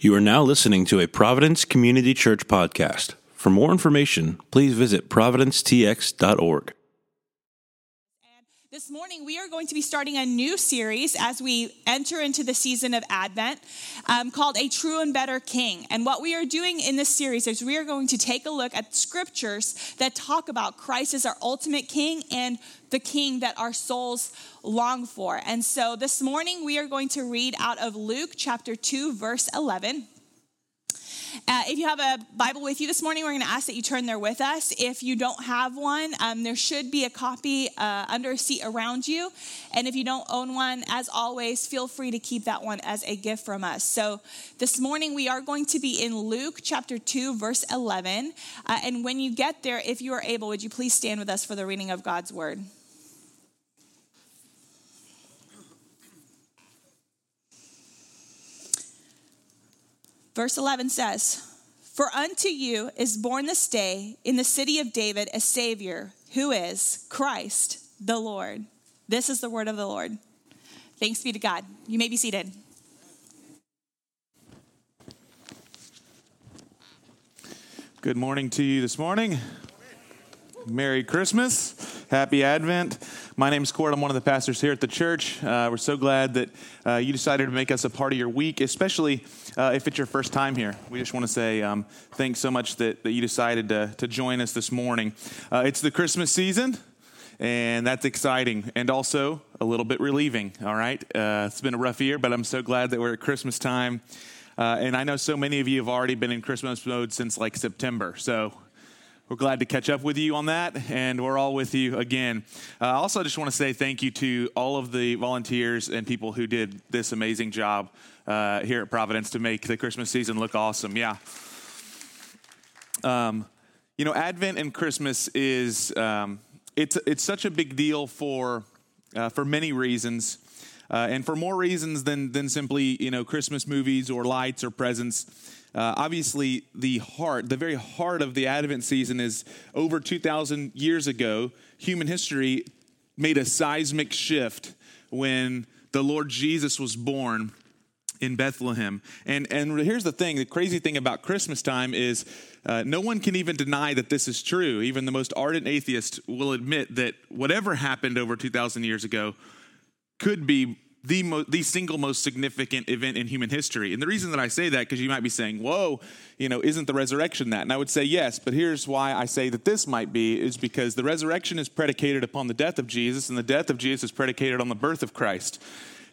You are now listening to a Providence Community Church podcast. For more information, please visit providencetx.org. This morning, we are going to be starting a new series as we enter into the season of Advent um, called A True and Better King. And what we are doing in this series is we are going to take a look at scriptures that talk about Christ as our ultimate king and the king that our souls long for. And so this morning, we are going to read out of Luke chapter 2, verse 11. Uh, if you have a Bible with you this morning, we're going to ask that you turn there with us. If you don't have one, um, there should be a copy uh, under a seat around you. And if you don't own one, as always, feel free to keep that one as a gift from us. So this morning, we are going to be in Luke chapter 2, verse 11. Uh, and when you get there, if you are able, would you please stand with us for the reading of God's word? Verse 11 says, For unto you is born this day in the city of David a Savior, who is Christ the Lord. This is the word of the Lord. Thanks be to God. You may be seated. Good morning to you this morning. Merry Christmas. Happy Advent. My name is Kort. I'm one of the pastors here at the church. Uh, we're so glad that uh, you decided to make us a part of your week, especially uh, if it's your first time here. We just want to say um, thanks so much that, that you decided to, to join us this morning. Uh, it's the Christmas season, and that's exciting and also a little bit relieving, all right? Uh, it's been a rough year, but I'm so glad that we're at Christmas time. Uh, and I know so many of you have already been in Christmas mode since like September. So we're glad to catch up with you on that, and we're all with you again. Uh, also, I just want to say thank you to all of the volunteers and people who did this amazing job uh, here at Providence to make the Christmas season look awesome. Yeah. Um, you know, Advent and Christmas is um, it's it's such a big deal for uh, for many reasons. Uh, and for more reasons than than simply you know Christmas movies or lights or presents. Uh, obviously, the heart, the very heart of the Advent season is over 2,000 years ago. Human history made a seismic shift when the Lord Jesus was born in Bethlehem. And, and here's the thing the crazy thing about Christmas time is uh, no one can even deny that this is true. Even the most ardent atheist will admit that whatever happened over 2,000 years ago could be the, mo- the single most significant event in human history. And the reason that I say that, because you might be saying, whoa, you know, isn't the resurrection that? And I would say yes, but here's why I say that this might be, is because the resurrection is predicated upon the death of Jesus, and the death of Jesus is predicated on the birth of Christ.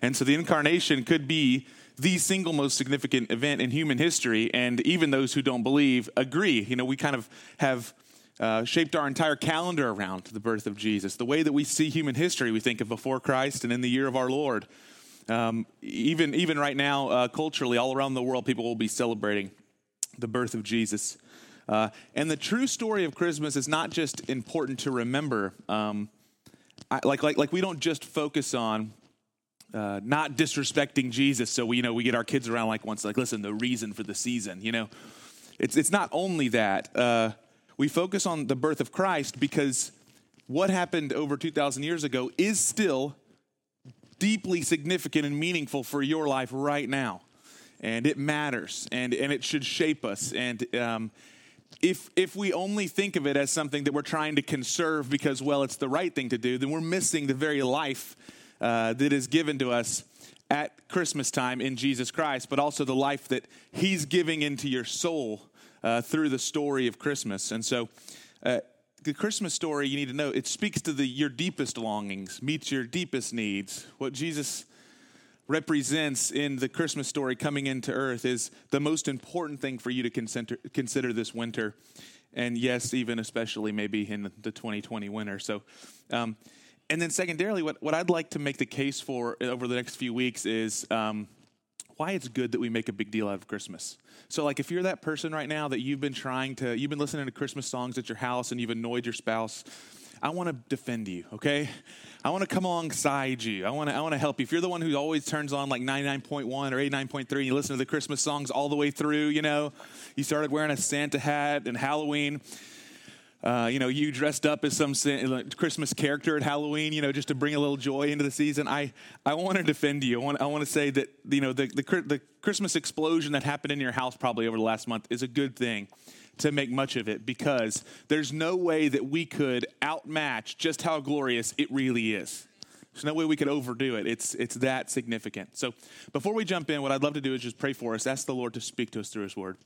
And so the incarnation could be the single most significant event in human history, and even those who don't believe agree. You know, we kind of have uh, shaped our entire calendar around the birth of Jesus. The way that we see human history, we think of before Christ and in the year of our Lord. Um, even, even right now, uh, culturally, all around the world, people will be celebrating the birth of Jesus. Uh, and the true story of Christmas is not just important to remember. Um, I, like, like, like we don't just focus on uh, not disrespecting Jesus. So we, you know, we get our kids around like once, like, listen, the reason for the season, you know, it's, it's not only that. We focus on the birth of Christ because what happened over 2,000 years ago is still deeply significant and meaningful for your life right now. And it matters and, and it should shape us. And um, if, if we only think of it as something that we're trying to conserve because, well, it's the right thing to do, then we're missing the very life uh, that is given to us at Christmas time in Jesus Christ, but also the life that He's giving into your soul uh, through the story of Christmas. And so, uh, the Christmas story, you need to know, it speaks to the, your deepest longings, meets your deepest needs. What Jesus represents in the Christmas story coming into earth is the most important thing for you to consider, consider this winter. And yes, even especially maybe in the 2020 winter. So, um, and then secondarily, what, what I'd like to make the case for over the next few weeks is um, why it's good that we make a big deal out of Christmas. So, like, if you're that person right now that you've been trying to, you've been listening to Christmas songs at your house and you've annoyed your spouse, I want to defend you, okay? I want to come alongside you. I want to, I want to help you. If you're the one who always turns on like 99.1 or 89.3 and you listen to the Christmas songs all the way through, you know, you started wearing a Santa hat and Halloween. Uh, you know, you dressed up as some Christmas character at Halloween, you know, just to bring a little joy into the season. I, I want to defend you. I want, I want to say that, you know, the, the, the Christmas explosion that happened in your house probably over the last month is a good thing to make much of it because there's no way that we could outmatch just how glorious it really is. There's no way we could overdo it. It's, it's that significant. So before we jump in, what I'd love to do is just pray for us. Ask the Lord to speak to us through His Word.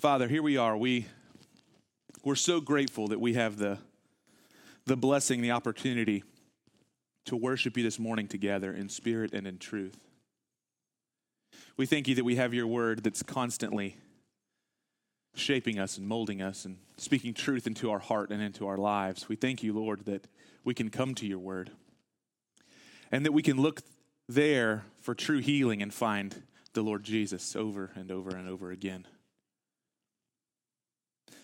Father, here we are. We, we're so grateful that we have the, the blessing, the opportunity to worship you this morning together in spirit and in truth. We thank you that we have your word that's constantly shaping us and molding us and speaking truth into our heart and into our lives. We thank you, Lord, that we can come to your word and that we can look there for true healing and find the Lord Jesus over and over and over again.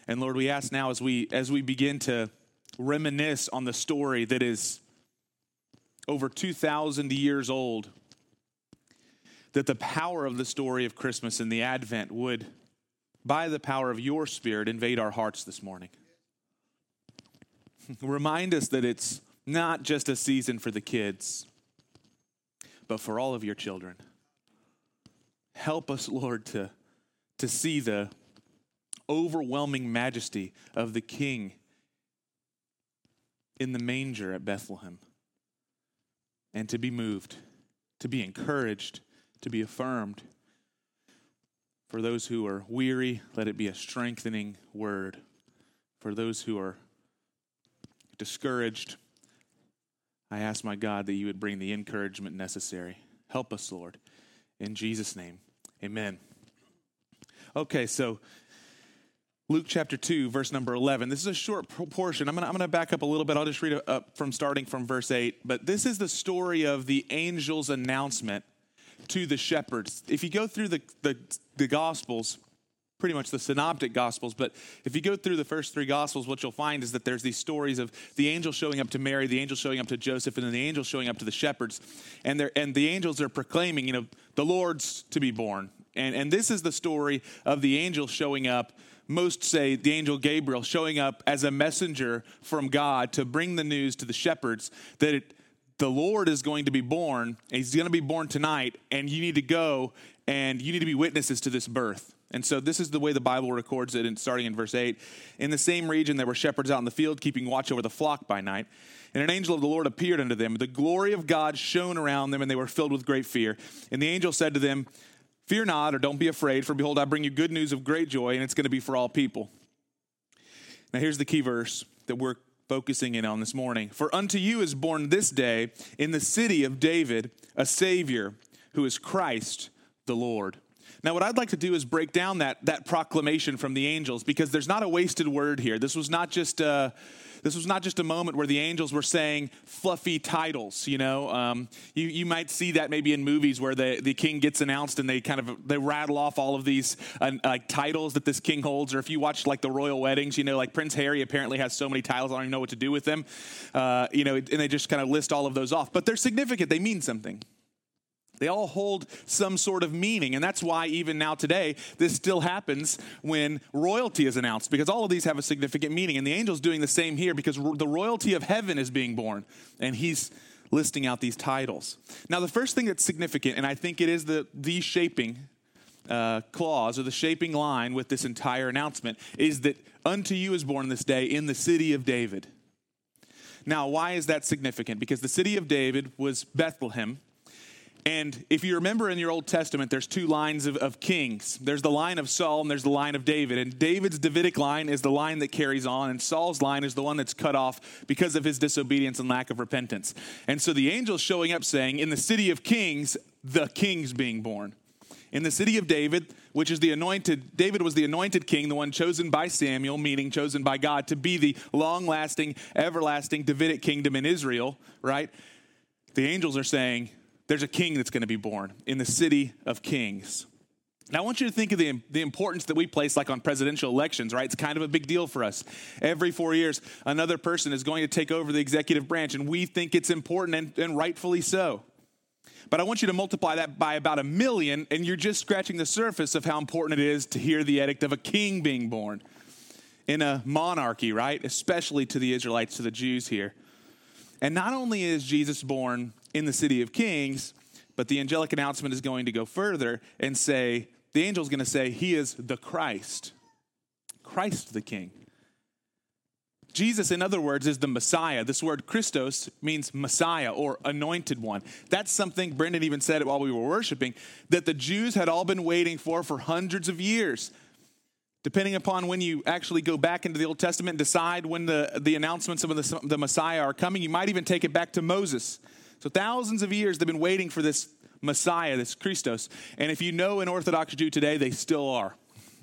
And Lord, we ask now as we as we begin to reminisce on the story that is over 2000 years old that the power of the story of Christmas and the Advent would by the power of your spirit invade our hearts this morning. Remind us that it's not just a season for the kids, but for all of your children. Help us, Lord, to, to see the overwhelming majesty of the King in the manger at Bethlehem and to be moved, to be encouraged, to be affirmed. For those who are weary, let it be a strengthening word. For those who are discouraged, I ask my God that you would bring the encouragement necessary. Help us, Lord. In Jesus' name, amen. Okay, so Luke chapter 2, verse number 11. This is a short portion. I'm going to back up a little bit. I'll just read it up from starting from verse 8. But this is the story of the angel's announcement to the shepherds. If you go through the, the, the Gospels, pretty much the synoptic gospels but if you go through the first three gospels what you'll find is that there's these stories of the angel showing up to mary the angel showing up to joseph and then the angel showing up to the shepherds and, and the angels are proclaiming you know the lord's to be born and, and this is the story of the angel showing up most say the angel Gabriel showing up as a messenger from God to bring the news to the shepherds that it, the Lord is going to be born. he's going to be born tonight, and you need to go and you need to be witnesses to this birth. And so this is the way the Bible records it, and starting in verse 8. In the same region, there were shepherds out in the field, keeping watch over the flock by night. And an angel of the Lord appeared unto them. The glory of God shone around them, and they were filled with great fear. And the angel said to them, Fear not, or don't be afraid, for behold, I bring you good news of great joy, and it's going to be for all people. Now, here's the key verse that we're focusing in on this morning. For unto you is born this day in the city of David a Savior who is Christ the Lord. Now, what I'd like to do is break down that, that proclamation from the angels because there's not a wasted word here. This was not just. Uh, this was not just a moment where the angels were saying fluffy titles. You know, um, you you might see that maybe in movies where the, the king gets announced and they kind of they rattle off all of these uh, like titles that this king holds. Or if you watch like the royal weddings, you know, like Prince Harry apparently has so many titles, I don't even know what to do with them. Uh, you know, and they just kind of list all of those off. But they're significant. They mean something. They all hold some sort of meaning. And that's why, even now today, this still happens when royalty is announced, because all of these have a significant meaning. And the angel's doing the same here because the royalty of heaven is being born. And he's listing out these titles. Now, the first thing that's significant, and I think it is the, the shaping uh, clause or the shaping line with this entire announcement, is that unto you is born this day in the city of David. Now, why is that significant? Because the city of David was Bethlehem and if you remember in your Old Testament, there's two lines of, of, kings. There's the line of Saul and there's the line of David. And David's Davidic line is the line that carries on, and Saul's line is the one that's cut off because of his disobedience and lack of repentance. And so the angel's showing up saying, In the city of kings, the king's being born. In the city of David, which is the anointed, David was the anointed king, the one chosen by Samuel, meaning chosen by God to be the long lasting, everlasting Davidic kingdom in Israel, right? The angels are saying, there's a king that's going to be born in the city of kings. Now, I want you to think of the, the importance that we place, like on presidential elections, right? It's kind of a big deal for us. Every four years, another person is going to take over the executive branch, and we think it's important, and, and rightfully so. But I want you to multiply that by about a million, and you're just scratching the surface of how important it is to hear the edict of a king being born. in a monarchy, right? Especially to the Israelites, to the Jews here. And not only is Jesus born in the city of kings, but the angelic announcement is going to go further and say, the angel's going to say, He is the Christ, Christ the King. Jesus, in other words, is the Messiah. This word Christos means Messiah or anointed one. That's something, Brendan even said while we were worshiping, that the Jews had all been waiting for for hundreds of years. Depending upon when you actually go back into the Old Testament and decide when the, the announcements of the, the Messiah are coming, you might even take it back to Moses. So, thousands of years they've been waiting for this Messiah, this Christos. And if you know an Orthodox Jew today, they still are.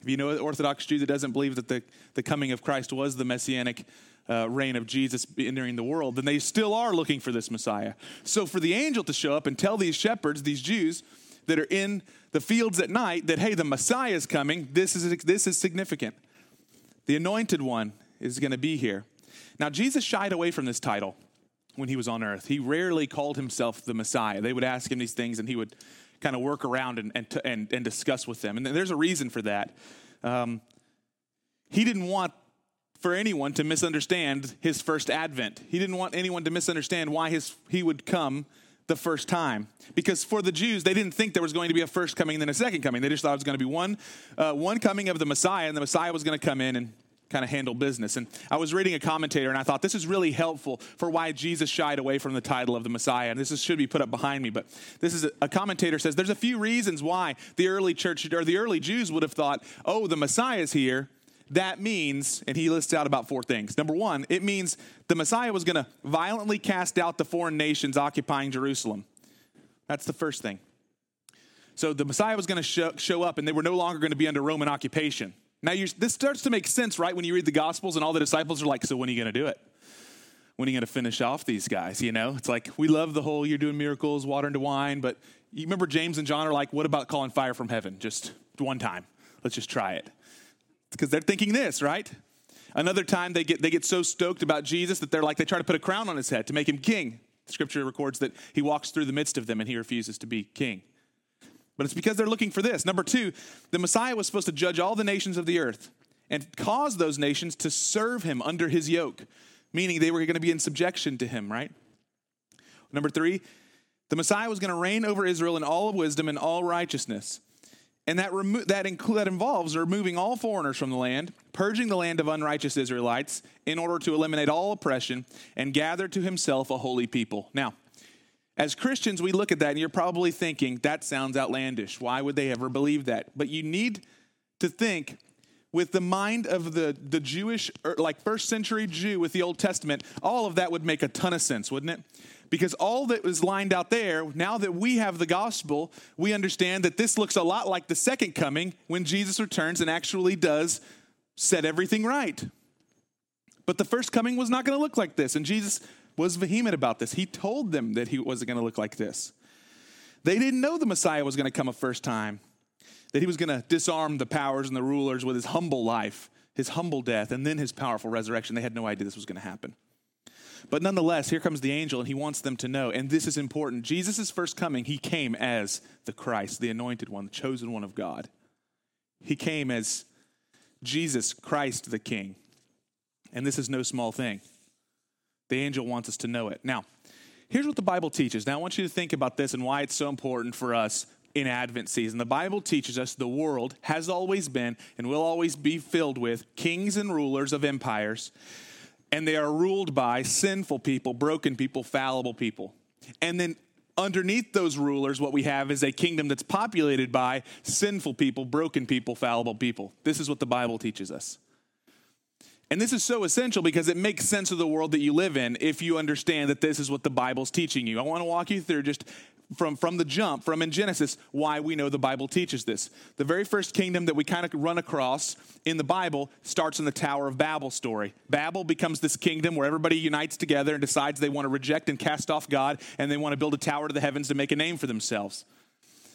if you know an Orthodox Jew that doesn't believe that the, the coming of Christ was the messianic uh, reign of Jesus entering the world, then they still are looking for this Messiah. So, for the angel to show up and tell these shepherds, these Jews that are in the fields at night, that, hey, the Messiah is coming, this is, this is significant. The anointed one is going to be here. Now, Jesus shied away from this title when he was on earth. He rarely called himself the Messiah. They would ask him these things, and he would kind of work around and, and, and, and discuss with them. And there's a reason for that. Um, he didn't want for anyone to misunderstand his first advent. He didn't want anyone to misunderstand why his, he would come the first time. Because for the Jews, they didn't think there was going to be a first coming and then a second coming. They just thought it was going to be one, uh, one coming of the Messiah, and the Messiah was going to come in and kind of handle business. And I was reading a commentator and I thought this is really helpful for why Jesus shied away from the title of the Messiah. And this is, should be put up behind me, but this is a, a, commentator says there's a few reasons why the early church or the early Jews would have thought, oh, the Messiah is here. That means, and he lists out about four things. Number one, it means the Messiah was going to violently cast out the foreign nations occupying Jerusalem. That's the first thing. So the Messiah was going to show, show up and they were no longer going to be under Roman occupation. Now, this starts to make sense, right? When you read the Gospels and all the disciples are like, So when are you going to do it? When are you going to finish off these guys? You know, it's like, we love the whole you're doing miracles, water into wine, but you remember James and John are like, What about calling fire from heaven? Just one time. Let's just try it. Because they're thinking this, right? Another time they get, they get so stoked about Jesus that they're like, they try to put a crown on his head to make him king. Scripture records that he walks through the midst of them and he refuses to be king. But it's because they're looking for this. Number two, the Messiah was supposed to judge all the nations of the earth and cause those nations to serve him under his yoke, meaning they were going to be in subjection to him, right? Number three, the Messiah was going to reign over Israel in all wisdom and all righteousness. And that, remo- that, inc- that involves removing all foreigners from the land, purging the land of unrighteous Israelites in order to eliminate all oppression, and gather to himself a holy people. Now, as Christians, we look at that and you're probably thinking, that sounds outlandish. Why would they ever believe that? But you need to think with the mind of the, the Jewish, er, like first century Jew with the Old Testament, all of that would make a ton of sense, wouldn't it? Because all that was lined out there, now that we have the gospel, we understand that this looks a lot like the second coming when Jesus returns and actually does set everything right. But the first coming was not going to look like this. And Jesus was vehement about this. He told them that he wasn't going to look like this. They didn't know the Messiah was going to come a first time, that he was going to disarm the powers and the rulers with his humble life, his humble death, and then his powerful resurrection. They had no idea this was going to happen. But nonetheless, here comes the angel, and he wants them to know, and this is important. Jesus' first coming, he came as the Christ, the anointed one, the chosen one of God. He came as Jesus Christ the King. And this is no small thing. The angel wants us to know it. Now, here's what the Bible teaches. Now, I want you to think about this and why it's so important for us in Advent season. The Bible teaches us the world has always been and will always be filled with kings and rulers of empires, and they are ruled by sinful people, broken people, fallible people. And then underneath those rulers, what we have is a kingdom that's populated by sinful people, broken people, fallible people. This is what the Bible teaches us. And this is so essential because it makes sense of the world that you live in if you understand that this is what the Bible's teaching you. I want to walk you through just from, from the jump, from in Genesis, why we know the Bible teaches this. The very first kingdom that we kind of run across in the Bible starts in the Tower of Babel story. Babel becomes this kingdom where everybody unites together and decides they want to reject and cast off God and they want to build a tower to the heavens to make a name for themselves.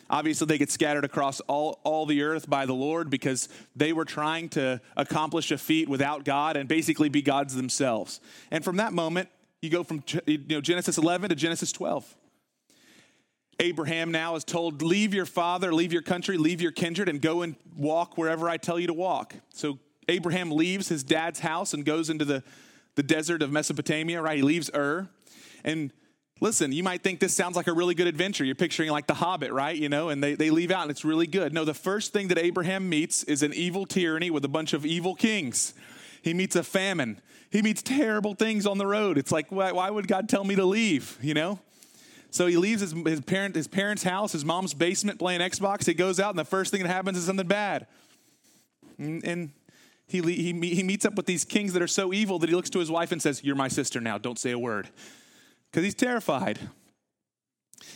Obviously, they get scattered across all, all the earth by the Lord because they were trying to accomplish a feat without God and basically be gods themselves. And from that moment, you go from you know, Genesis 11 to Genesis 12. Abraham now is told, Leave your father, leave your country, leave your kindred, and go and walk wherever I tell you to walk. So Abraham leaves his dad's house and goes into the, the desert of Mesopotamia, right? He leaves Ur. And listen, you might think this sounds like a really good adventure. You're picturing like the Hobbit, right? You know, and they, they leave out and it's really good. No, the first thing that Abraham meets is an evil tyranny with a bunch of evil kings. He meets a famine. He meets terrible things on the road. It's like, why, why would God tell me to leave? You know? So he leaves his, his, parent, his parents' house, his mom's basement playing Xbox. He goes out, and the first thing that happens is something bad. And, and he, he, he meets up with these kings that are so evil that he looks to his wife and says, You're my sister now. Don't say a word. Because he's terrified.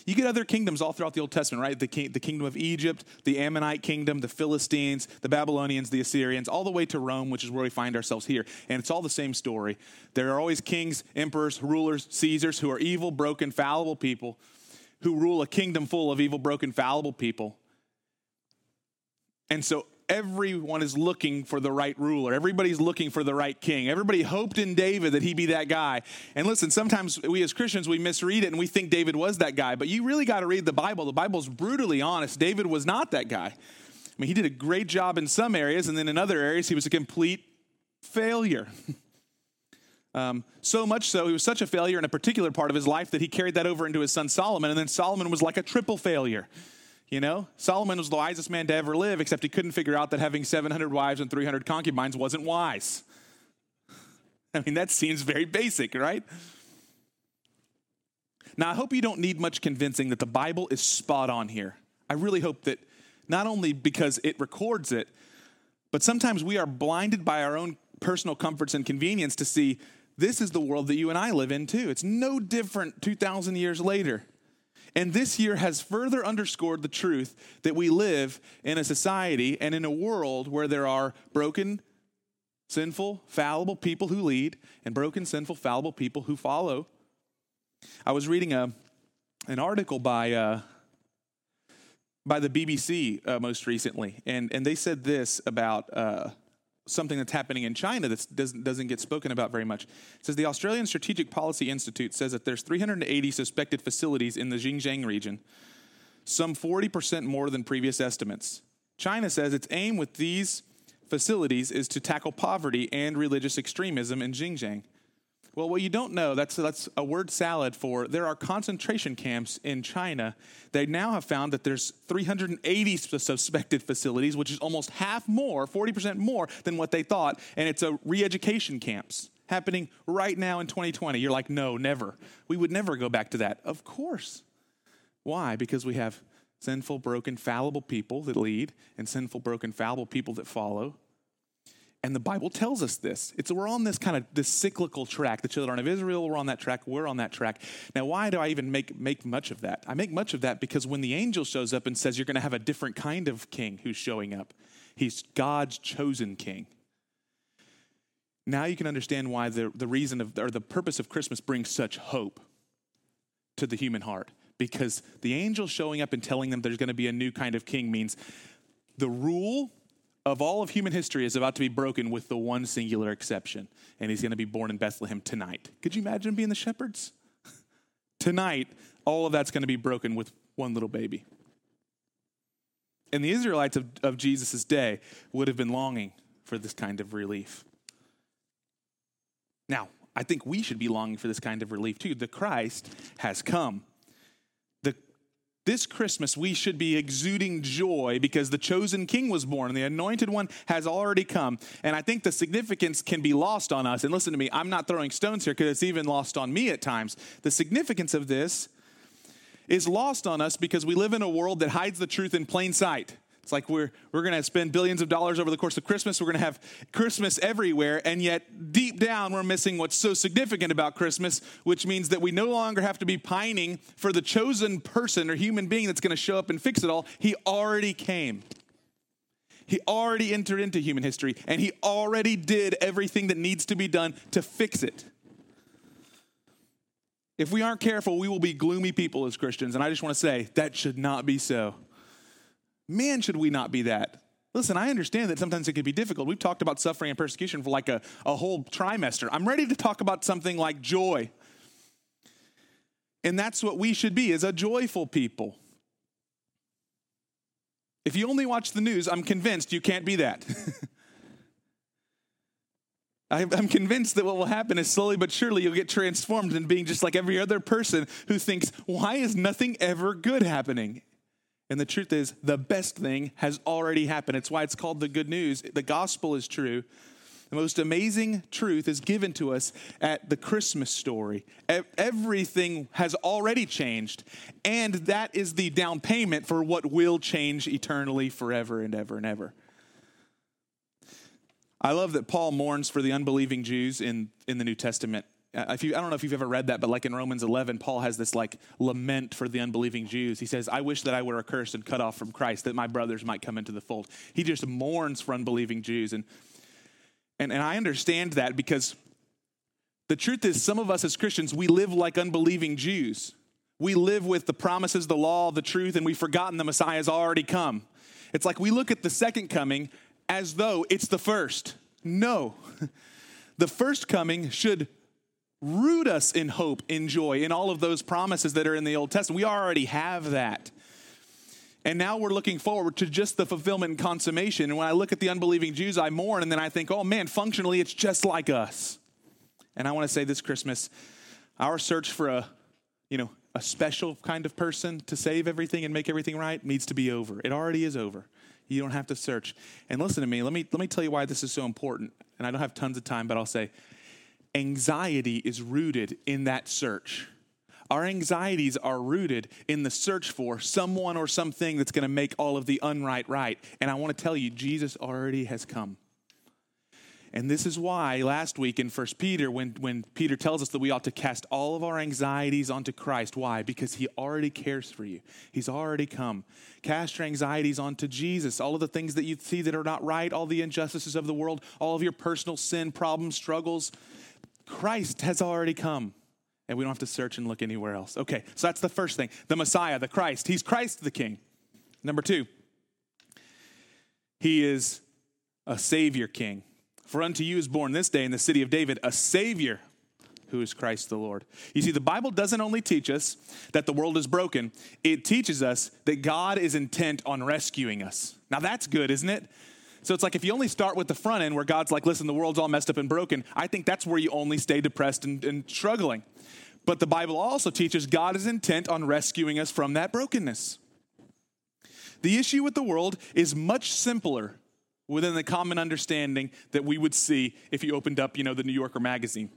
You get other kingdoms all throughout the Old Testament, right? The, the kingdom of Egypt, the Ammonite kingdom, the Philistines, the Babylonians, the Assyrians, all the way to Rome, which is where we find ourselves here. And it's all the same story. There are always kings, emperors, rulers, Caesars who are evil, broken, fallible people who rule a kingdom full of evil, broken, fallible people. And so everyone is looking for the right ruler. Everybody's looking for the right king. Everybody hoped in David that he'd be that guy. And listen, sometimes we as Christians, we misread it and we think David was that guy. But you really got to read the Bible. The Bible's brutally honest. David was not that guy. I mean, he did a great job in some areas, and then in other areas, he was a complete failure. Um, so much so, he was such a failure in a particular part of his life that he carried that over into his son Solomon, and then Solomon was like a triple failure. You know, Solomon was the wisest man to ever live, except he couldn't figure out that having 700 wives and 300 concubines wasn't wise. I mean, that seems very basic, right? Now, I hope you don't need much convincing that the Bible is spot on here. I really hope that not only because it records it, but sometimes we are blinded by our own personal comforts and convenience to see this is the world that you and I live in too. It's no different 2,000 years later. And this year has further underscored the truth that we live in a society and in a world where there are broken, sinful, fallible people who lead and broken, sinful, fallible people who follow. I was reading a, an article by, uh, by the BBC uh, most recently, and, and they said this about uh, something that's happening in China that doesn't, doesn't get spoken about very much. It says the Australian Strategic Policy Institute says that there's 380 suspected facilities in the Xinjiang region, some 40% more than previous estimates. China says its aim with these facilities is to tackle poverty and religious extremism in Xinjiang. Well, what you don't know, that's, that's a word salad for there are concentration camps in China. They now have found that there's 380 suspected facilities, which is almost half more, 40% more than what they thought. And it's a re education camps happening right now in 2020. You're like, no, never. We would never go back to that. Of course. Why? Because we have sinful, broken, fallible people that lead and sinful, broken, fallible people that follow. And the Bible tells us this. It's we're on this kind of this cyclical track. The children of Israel were on that track. We're on that track. Now, why do I even make make much of that? I make much of that because when the angel shows up and says you're going to have a different kind of king who's showing up, he's God's chosen king. Now you can understand why the, the reason of or the purpose of Christmas brings such hope to the human heart. Because the angel showing up and telling them there's going to be a new kind of king means the rule of all of human history is about to be broken with the one singular exception, and he's going to be born in Bethlehem tonight. Could you imagine being the shepherds? tonight, all of that's going to be broken with one little baby. And the Israelites of, of Jesus' day would have been longing for this kind of relief. Now, I think we should be longing for this kind of relief too. The Christ has come this Christmas, we should be exuding joy because the chosen king was born and the anointed one has already come. And I think the significance can be lost on us. And listen to me, I'm not throwing stones here because it's even lost on me at times. The significance of this is lost on us because we live in a world that hides the truth in plain sight. It's like we're, we're going to spend billions of dollars over the course of Christmas. We're going to have Christmas everywhere. And yet, deep down, we're missing what's so significant about Christmas, which means that we no longer have to be pining for the chosen person or human being that's going to show up and fix it all. He already came. He already entered into human history, and he already did everything that needs to be done to fix it. If we aren't careful, we will be gloomy people as Christians. And I just want to say that should not be so. Man, should we not be that? Listen, I understand that sometimes it can be difficult. We've talked about suffering and persecution for like a, a whole trimester. I'm ready to talk about something like joy. And that's what we should be, is a joyful people. If you only watch the news, I'm convinced you can't be that. I'm convinced that what will happen is slowly but surely you'll get transformed into being just like every other person who thinks, why is nothing ever good happening? And the truth is, the best thing has already happened. It's why it's called the good news. The gospel is true. The most amazing truth is given to us at the Christmas story. Everything has already changed, and that is the down payment for what will change eternally forever and ever and ever. I love that Paul mourns for the unbelieving Jews in, in the New Testament. Uh, if you, I don't know if you've ever read that, but like in Romans 11, Paul has this like lament for the unbelieving Jews. He says, I wish that I were accursed and cut off from Christ, that my brothers might come into the fold. He just mourns for unbelieving Jews. And, and, and I understand that because the truth is, some of us as Christians, we live like unbelieving Jews. We live with the promises, the law, the truth, and we've forgotten the Messiah has already come. It's like we look at the second coming as though it's the first. No. The first coming should root us in hope, in joy, in all of those promises that are in the Old Testament. We already have that. And now we're looking forward to just the fulfillment and consummation. And when I look at the unbelieving Jews, I mourn and then I think, oh man, functionally it's just like us. And I want to say this Christmas, our search for a, you know, a special kind of person to save everything and make everything right needs to be over. It already is over. You don't have to search. And listen to me. Let me let me tell you why this is so important. And I don't have tons of time, but I'll say anxiety is rooted in that search. Our anxieties are rooted in the search for someone or something that's going to make all of the unright right. And I want to tell you, Jesus already has come. And this is why last week in 1 Peter, when, when Peter tells us that we ought to cast all of our anxieties onto Christ. Why? Because he already cares for you. He's already come. Cast your anxieties onto Jesus. All of the things that you see that are not right, all the injustices of the world, all of your personal sin, problems, struggles. Christ has already come. And we don't have to search and look anywhere else. Okay, so that's the first thing. The Messiah, the Christ. He's Christ the King. Number two, he is a Savior King. For unto you is born this day in the city of David a Savior who is Christ the Lord. You see, the Bible doesn't only teach us that the world is broken, it teaches us that God is intent on rescuing us. Now, that's good, isn't it? So it's like if you only start with the front end where God's like, listen, the world's all messed up and broken, I think that's where you only stay depressed and, and struggling. But the Bible also teaches God is intent on rescuing us from that brokenness. The issue with the world is much simpler within the common understanding that we would see if you opened up, you know, the New Yorker magazine.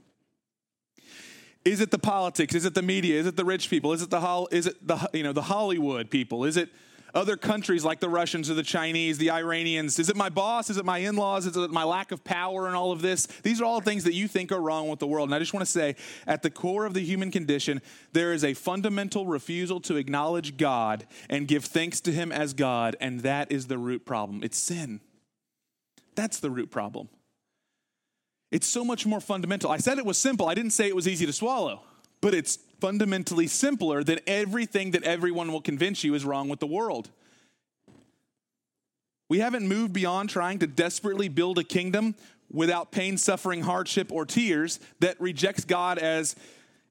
Is it the politics? Is it the media? Is it the rich people? Is it the is it the you know the Hollywood people? Is it other countries like the Russians or the Chinese, the Iranians? Is it my boss? Is it my in-laws? Is it my lack of power and all of this? These are all things that you think are wrong with the world. And I just want to say, at the core of the human condition, there is a fundamental refusal to acknowledge God and give thanks to Him as God, and that is the root problem. It's sin. That's the root problem. It's so much more fundamental. I said it was simple, I didn't say it was easy to swallow, but it's fundamentally simpler than everything that everyone will convince you is wrong with the world. We haven't moved beyond trying to desperately build a kingdom without pain, suffering, hardship, or tears that rejects God as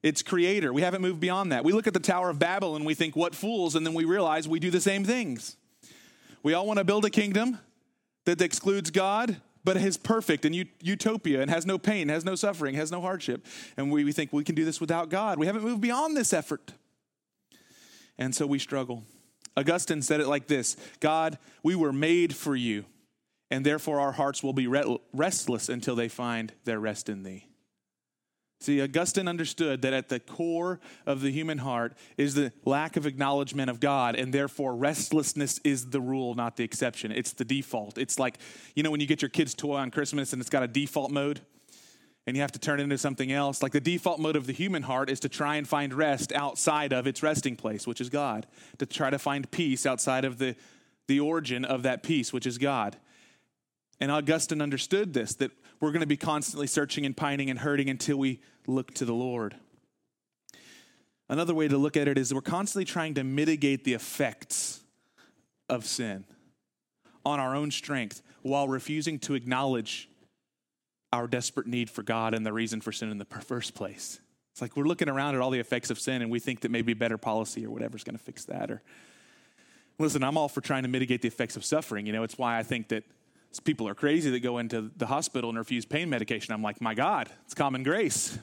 its creator. We haven't moved beyond that. We look at the Tower of Babel and we think, what fools, and then we realize we do the same things. We all want to build a kingdom that excludes God, but is perfect and utopia and has no pain, has no suffering, has no hardship. And we, we think we can do this without God. We haven't moved beyond this effort. And so we struggle. Augustine said it like this God, we were made for you, and therefore our hearts will be restless until they find their rest in thee. See, Augustine understood that at the core of the human heart is the lack of acknowledgement of God, and therefore restlessness is the rule, not the exception. It's the default. It's like, you know, when you get your kid's toy on Christmas and it's got a default mode and you have to turn it into something else. Like the default mode of the human heart is to try and find rest outside of its resting place, which is God, to try to find peace outside of the, the origin of that peace, which is God. And Augustine understood this that we're going to be constantly searching and pining and hurting until we look to the Lord. Another way to look at it is we're constantly trying to mitigate the effects of sin on our own strength while refusing to acknowledge our desperate need for God and the reason for sin in the first place. It's like we're looking around at all the effects of sin and we think that maybe better policy or whatever is going to fix that. Or listen, I'm all for trying to mitigate the effects of suffering. You know, it's why I think that people are crazy that go into the hospital and refuse pain medication. I'm like, my God, it's common grace.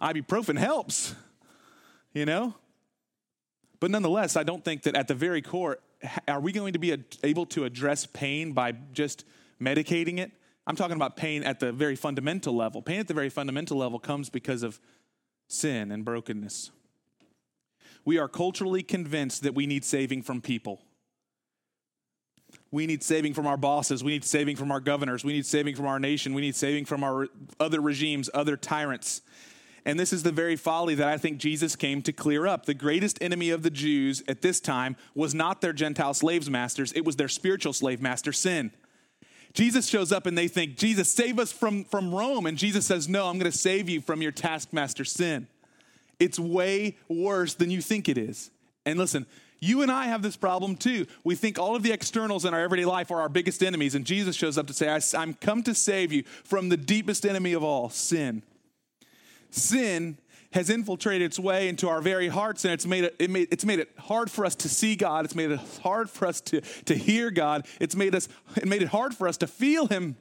Ibuprofen helps, you know? But nonetheless, I don't think that at the very core, are we going to be able to address pain by just medicating it? I'm talking about pain at the very fundamental level. Pain at the very fundamental level comes because of sin and brokenness. We are culturally convinced that we need saving from people. We need saving from our bosses. We need saving from our governors. We need saving from our nation. We need saving from our other regimes, other tyrants. And this is the very folly that I think Jesus came to clear up. The greatest enemy of the Jews at this time was not their Gentile slaves masters, it was their spiritual slave master, sin. Jesus shows up and they think, Jesus, save us from, from Rome. And Jesus says, No, I'm going to save you from your taskmaster, sin. It's way worse than you think it is. And listen, you and I have this problem too. We think all of the externals in our everyday life are our biggest enemies, and Jesus shows up to say, I'm come to save you from the deepest enemy of all, sin. Sin has infiltrated its way into our very hearts and it's made it, it made, it's made it hard for us to see God. It's made it hard for us to, to hear God. It's made, us, it made it hard for us to feel Him.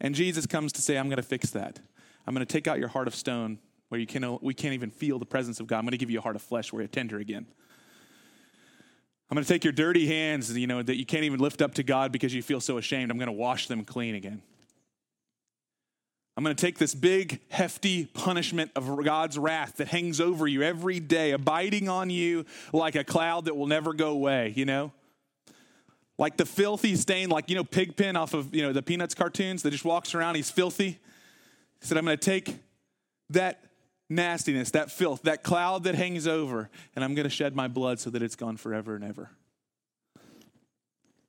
And Jesus comes to say, I'm going to fix that. I'm going to take out your heart of stone where you can, we can't even feel the presence of God. I'm going to give you a heart of flesh where you're tender again. I'm going to take your dirty hands, you know, that you can't even lift up to God because you feel so ashamed. I'm going to wash them clean again. I'm going to take this big, hefty punishment of God's wrath that hangs over you every day, abiding on you like a cloud that will never go away, you know? Like the filthy stain, like, you know, Pigpen off of, you know, the Peanuts cartoons that just walks around, he's filthy. He said, I'm going to take that nastiness, that filth, that cloud that hangs over, and I'm going to shed my blood so that it's gone forever and ever.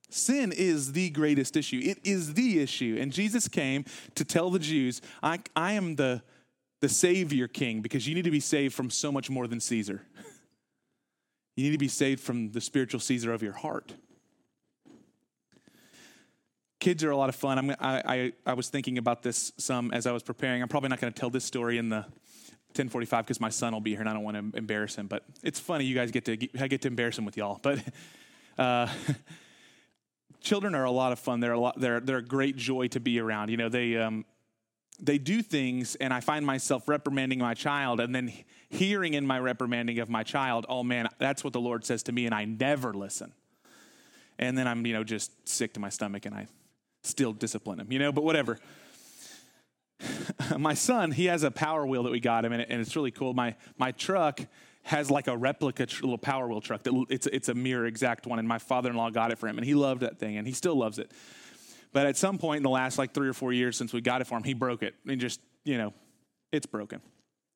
Sin is the greatest issue. It is the issue. And Jesus came to tell the Jews, I, I am the, the Savior King because you need to be saved from so much more than Caesar. You need to be saved from the spiritual Caesar of your heart. Kids are a lot of fun. I'm, I, I, I was thinking about this some as I was preparing. I'm probably not going to tell this story in the 1045 because my son will be here and I don't want to embarrass him. But it's funny you guys get to I get to embarrass him with y'all. But uh, children are a lot of fun. They're a lot. They're they're a great joy to be around. You know, they um, they do things, and I find myself reprimanding my child, and then hearing in my reprimanding of my child, "Oh man, that's what the Lord says to me," and I never listen. And then I'm you know just sick to my stomach, and I still discipline him. You know, but whatever. my son, he has a power wheel that we got him, and it's really cool. My my truck has like a replica tr- little power wheel truck that it's, it's a mirror exact one and my father-in-law got it for him and he loved that thing and he still loves it. But at some point in the last like three or four years since we got it for him he broke it. And just you know it's broken.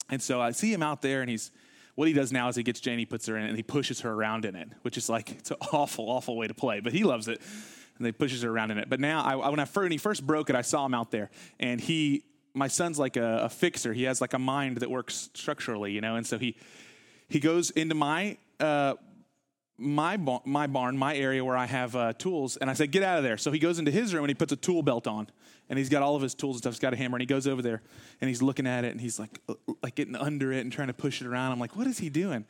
And so i see him out there and he's what he does now is he gets jane he puts her in it and he pushes her around in it which is like it's an awful awful way to play but he loves it. And he pushes her around in it. But now I, when, I, when he first broke it i saw him out there and he my son's like a, a fixer. He has like a mind that works structurally you know and so he he goes into my uh, my my barn, my area where I have uh, tools, and I said, "Get out of there." So he goes into his room and he puts a tool belt on, and he's got all of his tools and stuff. He's got a hammer, and he goes over there and he's looking at it, and he's like, uh, like getting under it and trying to push it around. I'm like, "What is he doing?"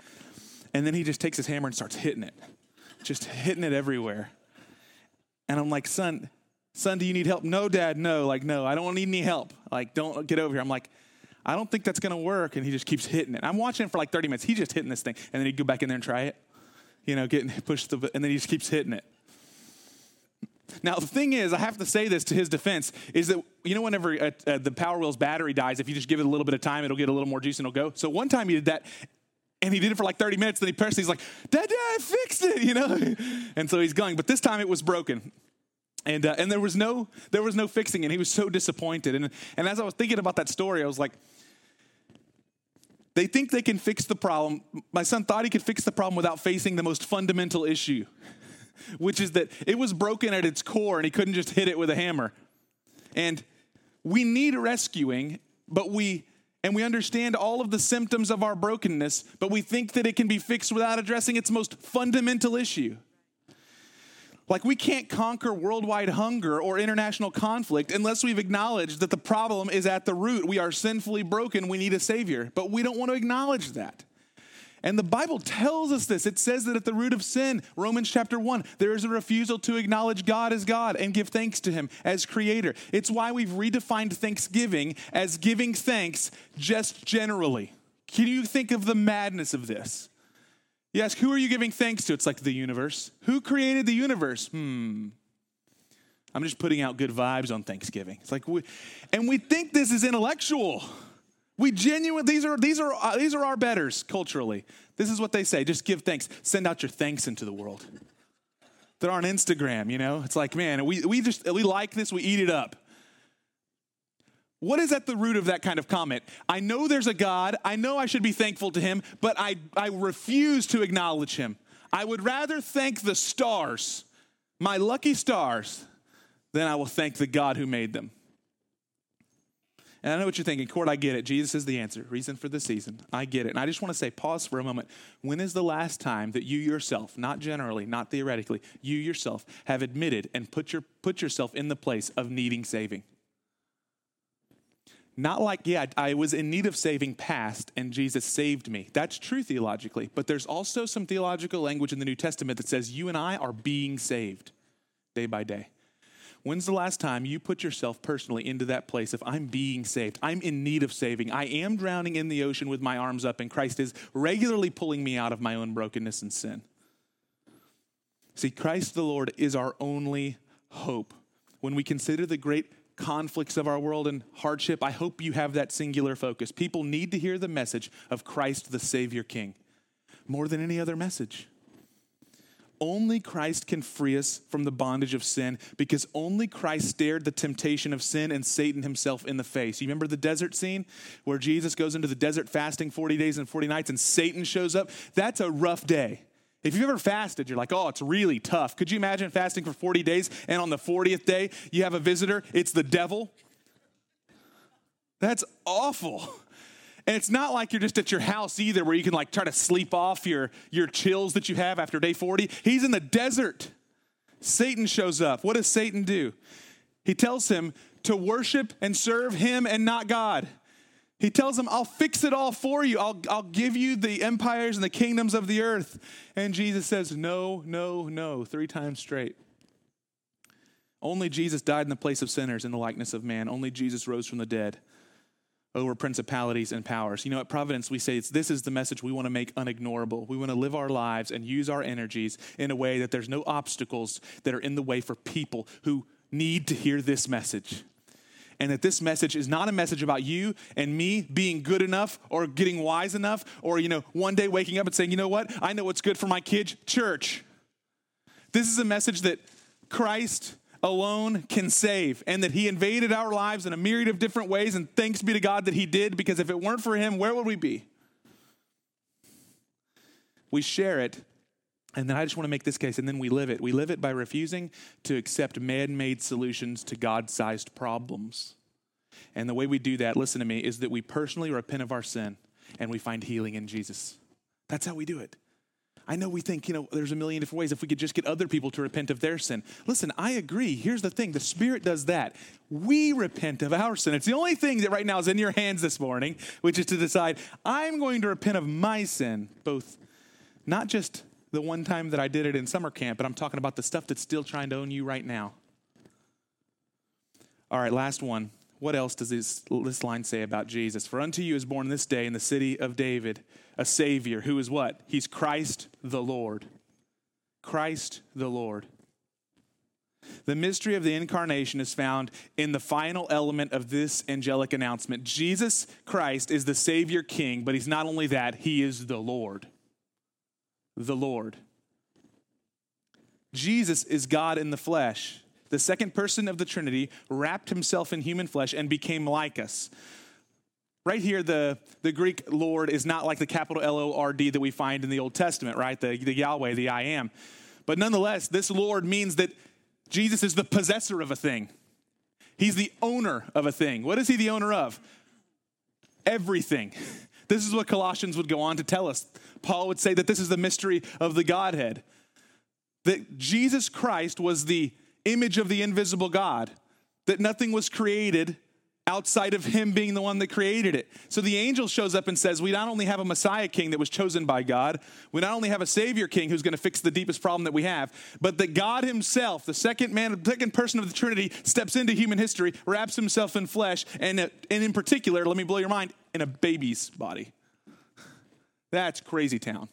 And then he just takes his hammer and starts hitting it, just hitting it everywhere. And I'm like, "Son, son, do you need help?" No, Dad, no. Like, no, I don't need any help. Like, don't get over here. I'm like, I don't think that's going to work. And he just keeps hitting it. I'm watching for like 30 minutes. He's just hitting this thing. And then he'd go back in there and try it, you know, getting pushed the, and then he just keeps hitting it. Now, the thing is, I have to say this to his defense, is that, you know, whenever uh, uh, the Power Wheel's battery dies, if you just give it a little bit of time, it'll get a little more juice and it'll go. So one time he did that, and he did it for like 30 minutes, then he pressed he's like, Dad, Dad, I fixed it, you know? And so he's going, but this time it was broken. And, uh, and there was no there was no fixing, and he was so disappointed. And, and as I was thinking about that story, I was like, they think they can fix the problem. My son thought he could fix the problem without facing the most fundamental issue, which is that it was broken at its core and he couldn't just hit it with a hammer. And we need rescuing, but we and we understand all of the symptoms of our brokenness, but we think that it can be fixed without addressing its most fundamental issue. Like, we can't conquer worldwide hunger or international conflict unless we've acknowledged that the problem is at the root. We are sinfully broken. We need a Savior. But we don't want to acknowledge that. And the Bible tells us this. It says that at the root of sin, Romans chapter 1, there is a refusal to acknowledge God as God and give thanks to Him as Creator. It's why we've redefined Thanksgiving as giving thanks just generally. Can you think of the madness of this? You ask, who are you giving thanks to? It's like the universe. Who created the universe? Hmm. I'm just putting out good vibes on Thanksgiving. It's like, we, and we think this is intellectual. We genuinely, these are, these, are, uh, these are our betters culturally. This is what they say just give thanks. Send out your thanks into the world. They're on Instagram, you know? It's like, man, we, we just, we like this, we eat it up. What is at the root of that kind of comment? I know there's a God. I know I should be thankful to him, but I, I refuse to acknowledge him. I would rather thank the stars, my lucky stars, than I will thank the God who made them. And I know what you're thinking, Kort, I get it. Jesus is the answer, reason for the season. I get it. And I just want to say, pause for a moment. When is the last time that you yourself, not generally, not theoretically, you yourself have admitted and put, your, put yourself in the place of needing saving? Not like, yeah, I was in need of saving past and Jesus saved me. That's true theologically. But there's also some theological language in the New Testament that says you and I are being saved day by day. When's the last time you put yourself personally into that place of I'm being saved? I'm in need of saving. I am drowning in the ocean with my arms up, and Christ is regularly pulling me out of my own brokenness and sin. See, Christ the Lord is our only hope. When we consider the great conflicts of our world and hardship, I hope you have that singular focus. People need to hear the message of Christ the Savior King more than any other message. Only Christ can free us from the bondage of sin because only Christ stared the temptation of sin and Satan himself in the face. You remember the desert scene where Jesus goes into the desert fasting 40 days and 40 nights and Satan shows up? That's a rough day. If you've ever fasted, you're like, oh, it's really tough. Could you imagine fasting for 40 days and on the 40th day you have a visitor? It's the devil. That's awful. And it's not like you're just at your house either where you can like try to sleep off your, your chills that you have after day 40. He's in the desert. Satan shows up. What does Satan do? He tells him to worship and serve him and not God. He tells him, I'll fix it all for you. I'll, I'll give you the empires and the kingdoms of the earth. And Jesus says, No, no, no, three times straight. Only Jesus died in the place of sinners in the likeness of man. Only Jesus rose from the dead over principalities and powers. You know, at Providence, we say it's, this is the message we want to make unignorable. We want to live our lives and use our energies in a way that there's no obstacles that are in the way for people who need to hear this message. And that this message is not a message about you and me being good enough or getting wise enough or, you know, one day waking up and saying, you know what, I know what's good for my kids, church. This is a message that Christ alone can save, and that He invaded our lives in a myriad of different ways. And thanks be to God that He did, because if it weren't for Him, where would we be? We share it, and then I just want to make this case, and then we live it. We live it by refusing to accept man made solutions to God sized problems. And the way we do that, listen to me, is that we personally repent of our sin and we find healing in Jesus. That's how we do it. I know we think, you know, there's a million different ways if we could just get other people to repent of their sin. Listen, I agree. Here's the thing the Spirit does that. We repent of our sin. It's the only thing that right now is in your hands this morning, which is to decide, I'm going to repent of my sin, both not just the one time that I did it in summer camp, but I'm talking about the stuff that's still trying to own you right now. All right, last one. What else does this, this line say about Jesus? For unto you is born this day in the city of David a Savior who is what? He's Christ the Lord. Christ the Lord. The mystery of the incarnation is found in the final element of this angelic announcement. Jesus Christ is the Savior King, but He's not only that, He is the Lord. The Lord. Jesus is God in the flesh the second person of the Trinity, wrapped himself in human flesh and became like us. Right here, the, the Greek Lord is not like the capital L O R D that we find in the Old Testament, right? The, the Yahweh, the I am. But nonetheless, this Lord means that Jesus is the possessor of a thing. He's the owner of a thing. What is he the owner of? Everything. This is what Colossians would go on to tell us. Paul would say that this is the mystery of the Godhead. That Jesus Christ was the image of the invisible God, that nothing was created outside of him being the one that created it. So the angel shows up and says, We not only have a Messiah king that was chosen by God, we not only have a Savior king who's going to fix the deepest problem that we have, but that God himself, the second man, the second person of the Trinity, steps into human history, wraps himself in flesh, and, and in particular, let me blow your mind, in a baby's body. That's crazy town.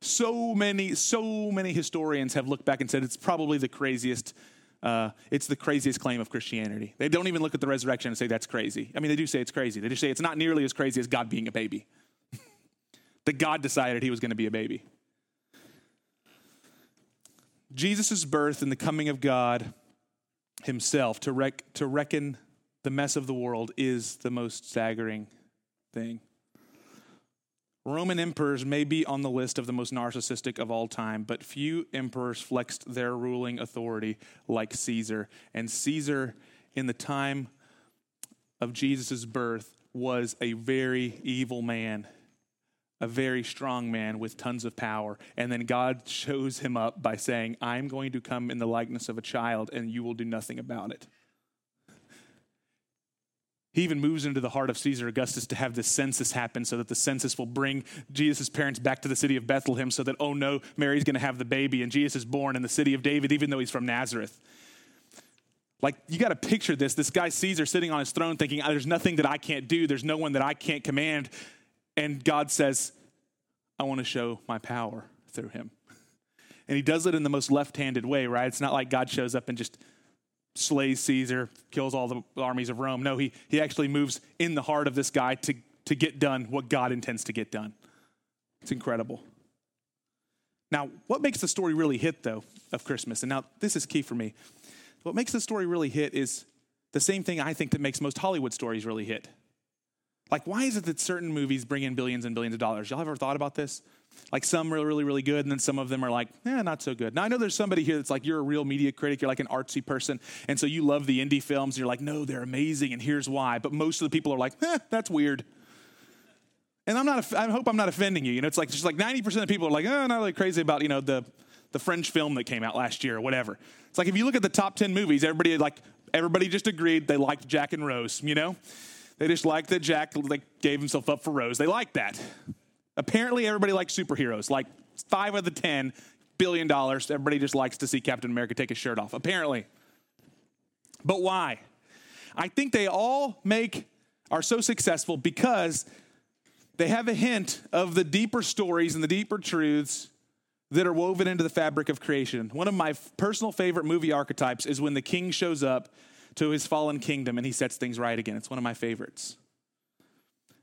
So many, so many historians have looked back and said it's probably the craziest uh, it's the craziest claim of Christianity. They don't even look at the resurrection and say that's crazy. I mean, they do say it's crazy. They just say it's not nearly as crazy as God being a baby. that God decided he was going to be a baby. Jesus' birth and the coming of God himself to, rec- to reckon the mess of the world is the most staggering thing. Roman emperors may be on the list of the most narcissistic of all time, but few emperors flexed their ruling authority like Caesar. And Caesar, in the time of Jesus' birth, was a very evil man, a very strong man with tons of power. And then God shows him up by saying, I'm going to come in the likeness of a child, and you will do nothing about it. He even moves into the heart of Caesar Augustus to have this census happen so that the census will bring Jesus' parents back to the city of Bethlehem so that, oh no, Mary's going to have the baby and Jesus is born in the city of David, even though he's from Nazareth. Like, you got to picture this this guy Caesar sitting on his throne thinking, ah, there's nothing that I can't do, there's no one that I can't command. And God says, I want to show my power through him. And he does it in the most left handed way, right? It's not like God shows up and just slays Caesar, kills all the armies of Rome. No, he, he actually moves in the heart of this guy to, to get done what God intends to get done. It's incredible. Now, what makes the story really hit, though, of Christmas? And now, this is key for me. What makes the story really hit is the same thing I think that makes most Hollywood stories really hit. Like, why is it that certain movies bring in billions and billions of dollars? Y'all ever thought about this? Like some are really, really good, and then some of them are like, eh, not so good. Now I know there's somebody here that's like, you're a real media critic, you're like an artsy person, and so you love the indie films, and you're like, no, they're amazing, and here's why. But most of the people are like, eh, that's weird. And I'm not, I hope I'm not offending you. You know, it's like just like 90% of people are like, oh, not really crazy about, you know, the the French film that came out last year or whatever. It's like if you look at the top 10 movies, everybody like everybody just agreed they liked Jack and Rose, you know? They just liked that Jack like gave himself up for Rose. They liked that. Apparently, everybody likes superheroes. Like five of the ten billion dollars, everybody just likes to see Captain America take his shirt off. Apparently. But why? I think they all make are so successful because they have a hint of the deeper stories and the deeper truths that are woven into the fabric of creation. One of my personal favorite movie archetypes is when the king shows up to his fallen kingdom and he sets things right again. It's one of my favorites.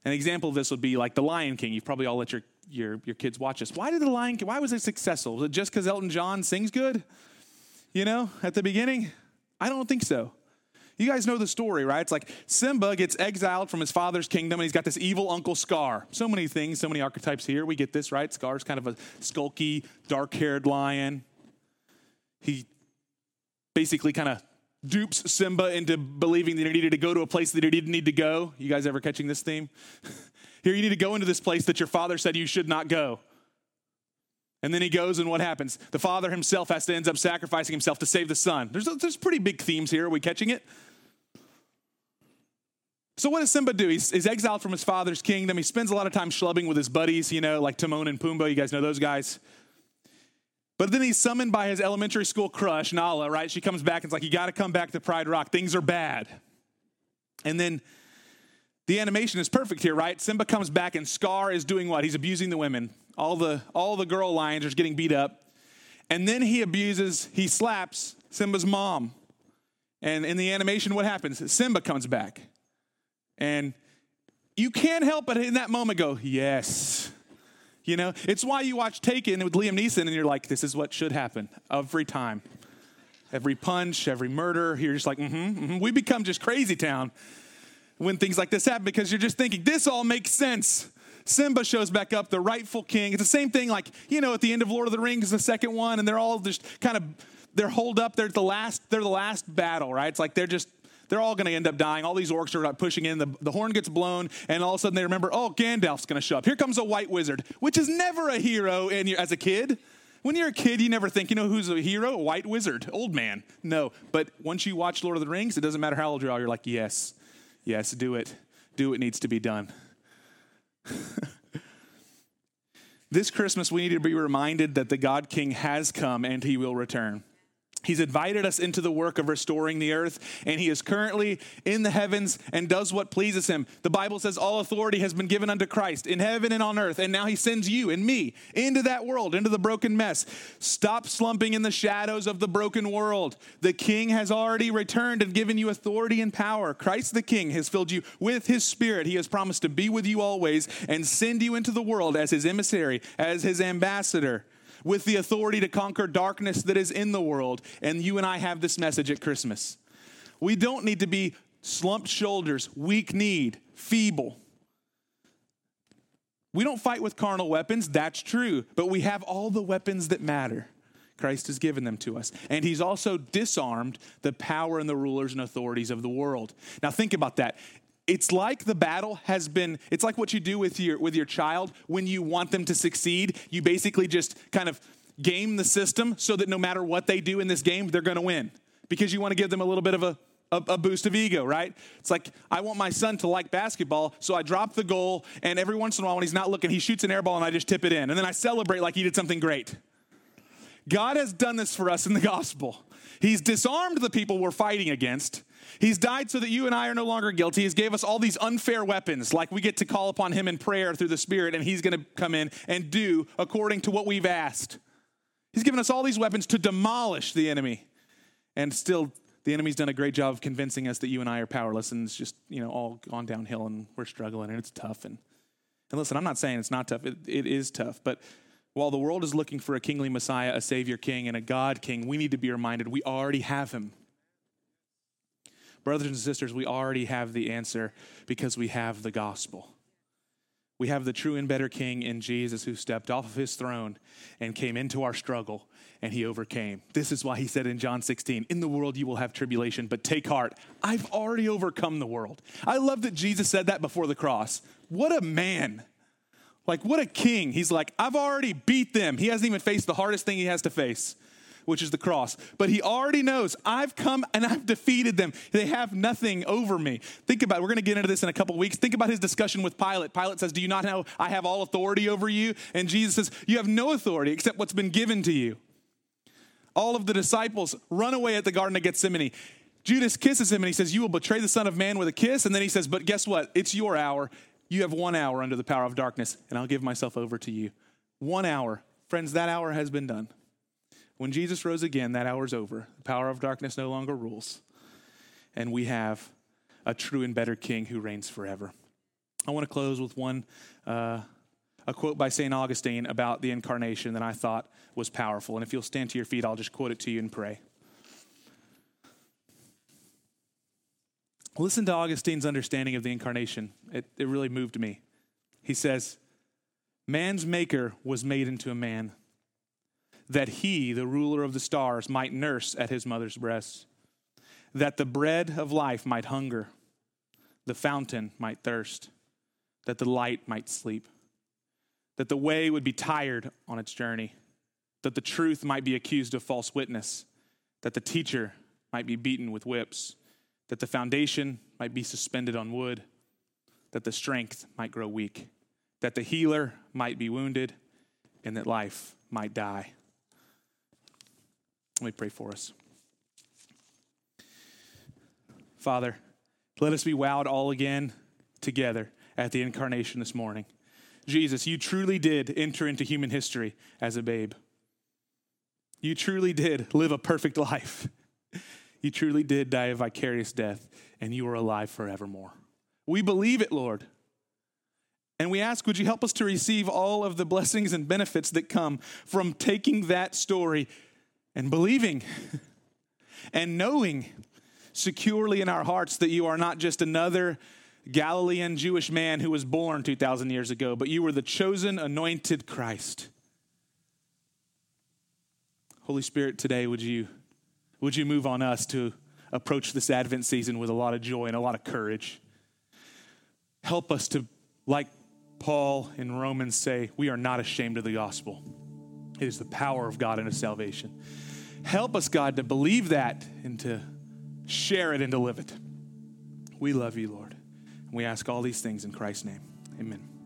An example of this would be like The Lion King. You've probably all let your, your, your kids watch this. Why did The Lion King, why was it successful? Was it just because Elton John sings good? You know, at the beginning? I don't think so. You guys know the story, right? It's like Simba gets exiled from his father's kingdom and he's got this evil uncle Scar. So many things, so many archetypes here. We get this, right? Scar's kind of a skulky, dark haired lion. He basically kind of dupes Simba into believing that he needed to go to a place that he didn't need to go. You guys ever catching this theme? Here, you need to go into this place that your father said you should not go. And then he goes, and what happens? The father himself has to ends up sacrificing himself to save the son. There's, there's pretty big themes here. Are we catching it? So what does Simba do? He's, he's, exiled from his father's kingdom. He spends a lot of time schlubbing with his buddies, you know, like Timon and Pumbaa. You guys know those guys. But then he's summoned by his elementary school crush, Nala, right? She comes back and it's like, you got to come back to Pride Rock. Things are bad. And then the animation is perfect here, right? Simba comes back and Scar is doing what? He's abusing the women. All the, all the girl lions are getting beat up. And then he abuses, he slaps Simba's mom. And in the animation, what happens? Simba comes back. And you can't help but in that moment go, yes, you know, it's why you watch Taken with Liam Neeson and you're like, this is what should happen every time. Every punch, every murder, you're just like, mm-hmm, mm-hmm. We become just crazy town when things like this happen because you're just thinking, this all makes sense. Simba shows back up, the rightful king. It's the same thing like, you know, at the end of Lord of the Rings, the second one, and they're all just kind of, they're holed up. They're the last, they're the last battle, right? It's like they're just they're all going to end up dying. All these orcs are pushing in. The, the horn gets blown, and all of a sudden they remember, oh, Gandalf's going to show up. Here comes a white wizard, which is never a hero in your, as a kid. When you're a kid, you never think, you know, who's a hero? A white wizard, old man. No. But once you watch Lord of the Rings, it doesn't matter how old you are, you're like, yes, yes, do it. Do what needs to be done. this Christmas, we need to be reminded that the God King has come and he will return. He's invited us into the work of restoring the earth, and he is currently in the heavens and does what pleases him. The Bible says all authority has been given unto Christ in heaven and on earth, and now he sends you and me into that world, into the broken mess. Stop slumping in the shadows of the broken world. The king has already returned and given you authority and power. Christ the king has filled you with his spirit. He has promised to be with you always and send you into the world as his emissary, as his ambassador with the authority to conquer darkness that is in the world. And you and I have this message at Christmas. We don't need to be slumped shoulders, weak kneed, feeble. We don't fight with carnal weapons, that's true, but we have all the weapons that matter. Christ has given them to us. And he's also disarmed the power and the rulers and authorities of the world. Now, think about that it's like the battle has been it's like what you do with your with your child when you want them to succeed. You basically just kind of game the system so that no matter what they do in this game they're going to win. Because you want to give them a little bit of a, a, a boost of ego right? It's like i want my son to like basketball so i drop the goal and every once in a while when he's not looking he shoots an air ball and i just tip it in. And then i celebrate like he did something great. God has done this for us in the gospel. He's disarmed the people we're fighting against He's died so that you and I are no longer guilty. He's gave us all these unfair weapons, like we get to call upon him in prayer through the Spirit, and he's going to come in and do according to what we've asked. He's given us all these weapons to demolish the enemy. And still, the enemy's done a great job of convincing us that you and I are powerless, and it's just, you know, all gone downhill, and we're struggling, and it's tough. And, and listen, I'm not saying it's not tough, it, it is tough, but while the world is looking for a kingly Messiah, a Savior King, and a God King, we need to be reminded we already have him. Brothers and sisters, we already have the answer because we have the gospel. We have the true and better king in Jesus who stepped off of his throne and came into our struggle and he overcame. This is why he said in John 16, In the world you will have tribulation, but take heart. I've already overcome the world. I love that Jesus said that before the cross. What a man. Like, what a king. He's like, I've already beat them. He hasn't even faced the hardest thing he has to face which is the cross. But he already knows I've come and I've defeated them. They have nothing over me. Think about it. We're going to get into this in a couple weeks. Think about his discussion with Pilate. Pilate says, Do you not know I have all authority over you? And Jesus says, You have no authority except what's been given to you. All of the disciples run away at the Garden of Gethsemane. Judas kisses him and he says, You will betray the Son of Man with a kiss. And then he says, But guess what? It's your hour. You have one hour under the power of darkness, and I'll give myself over to you. One hour. Friends, that hour has been done. When Jesus rose again, that hour's over. The power of darkness no longer rules. And we have a true and better king who reigns forever. I want to close with one uh, a quote by St. Augustine about the incarnation that I thought was powerful. And if you'll stand to your feet, I'll just quote it to you and pray. Listen to Augustine's understanding of the incarnation. It, it really moved me. He says, Man's maker was made into a man that he, the ruler of the stars, might nurse at his mother's breast, that the bread of life might hunger, the fountain might thirst, that the light might sleep, that the way would be tired on its journey, that the truth might be accused of false witness, that the teacher might be beaten with whips, that the foundation might be suspended on wood, that the strength might grow weak, that the healer might be wounded, and that life might die. Let me pray for us. Father, let us be wowed all again together at the incarnation this morning. Jesus, you truly did enter into human history as a babe. You truly did live a perfect life. You truly did die a vicarious death, and you are alive forevermore. We believe it, Lord. And we ask, would you help us to receive all of the blessings and benefits that come from taking that story and believing and knowing securely in our hearts that you are not just another Galilean Jewish man who was born 2,000 years ago, but you were the chosen, anointed Christ. Holy Spirit, today, would you, would you move on us to approach this Advent season with a lot of joy and a lot of courage? Help us to, like Paul in Romans, say, we are not ashamed of the gospel. It is the power of God into salvation. Help us, God, to believe that and to share it and to live it. We love you, Lord. And we ask all these things in Christ's name. Amen.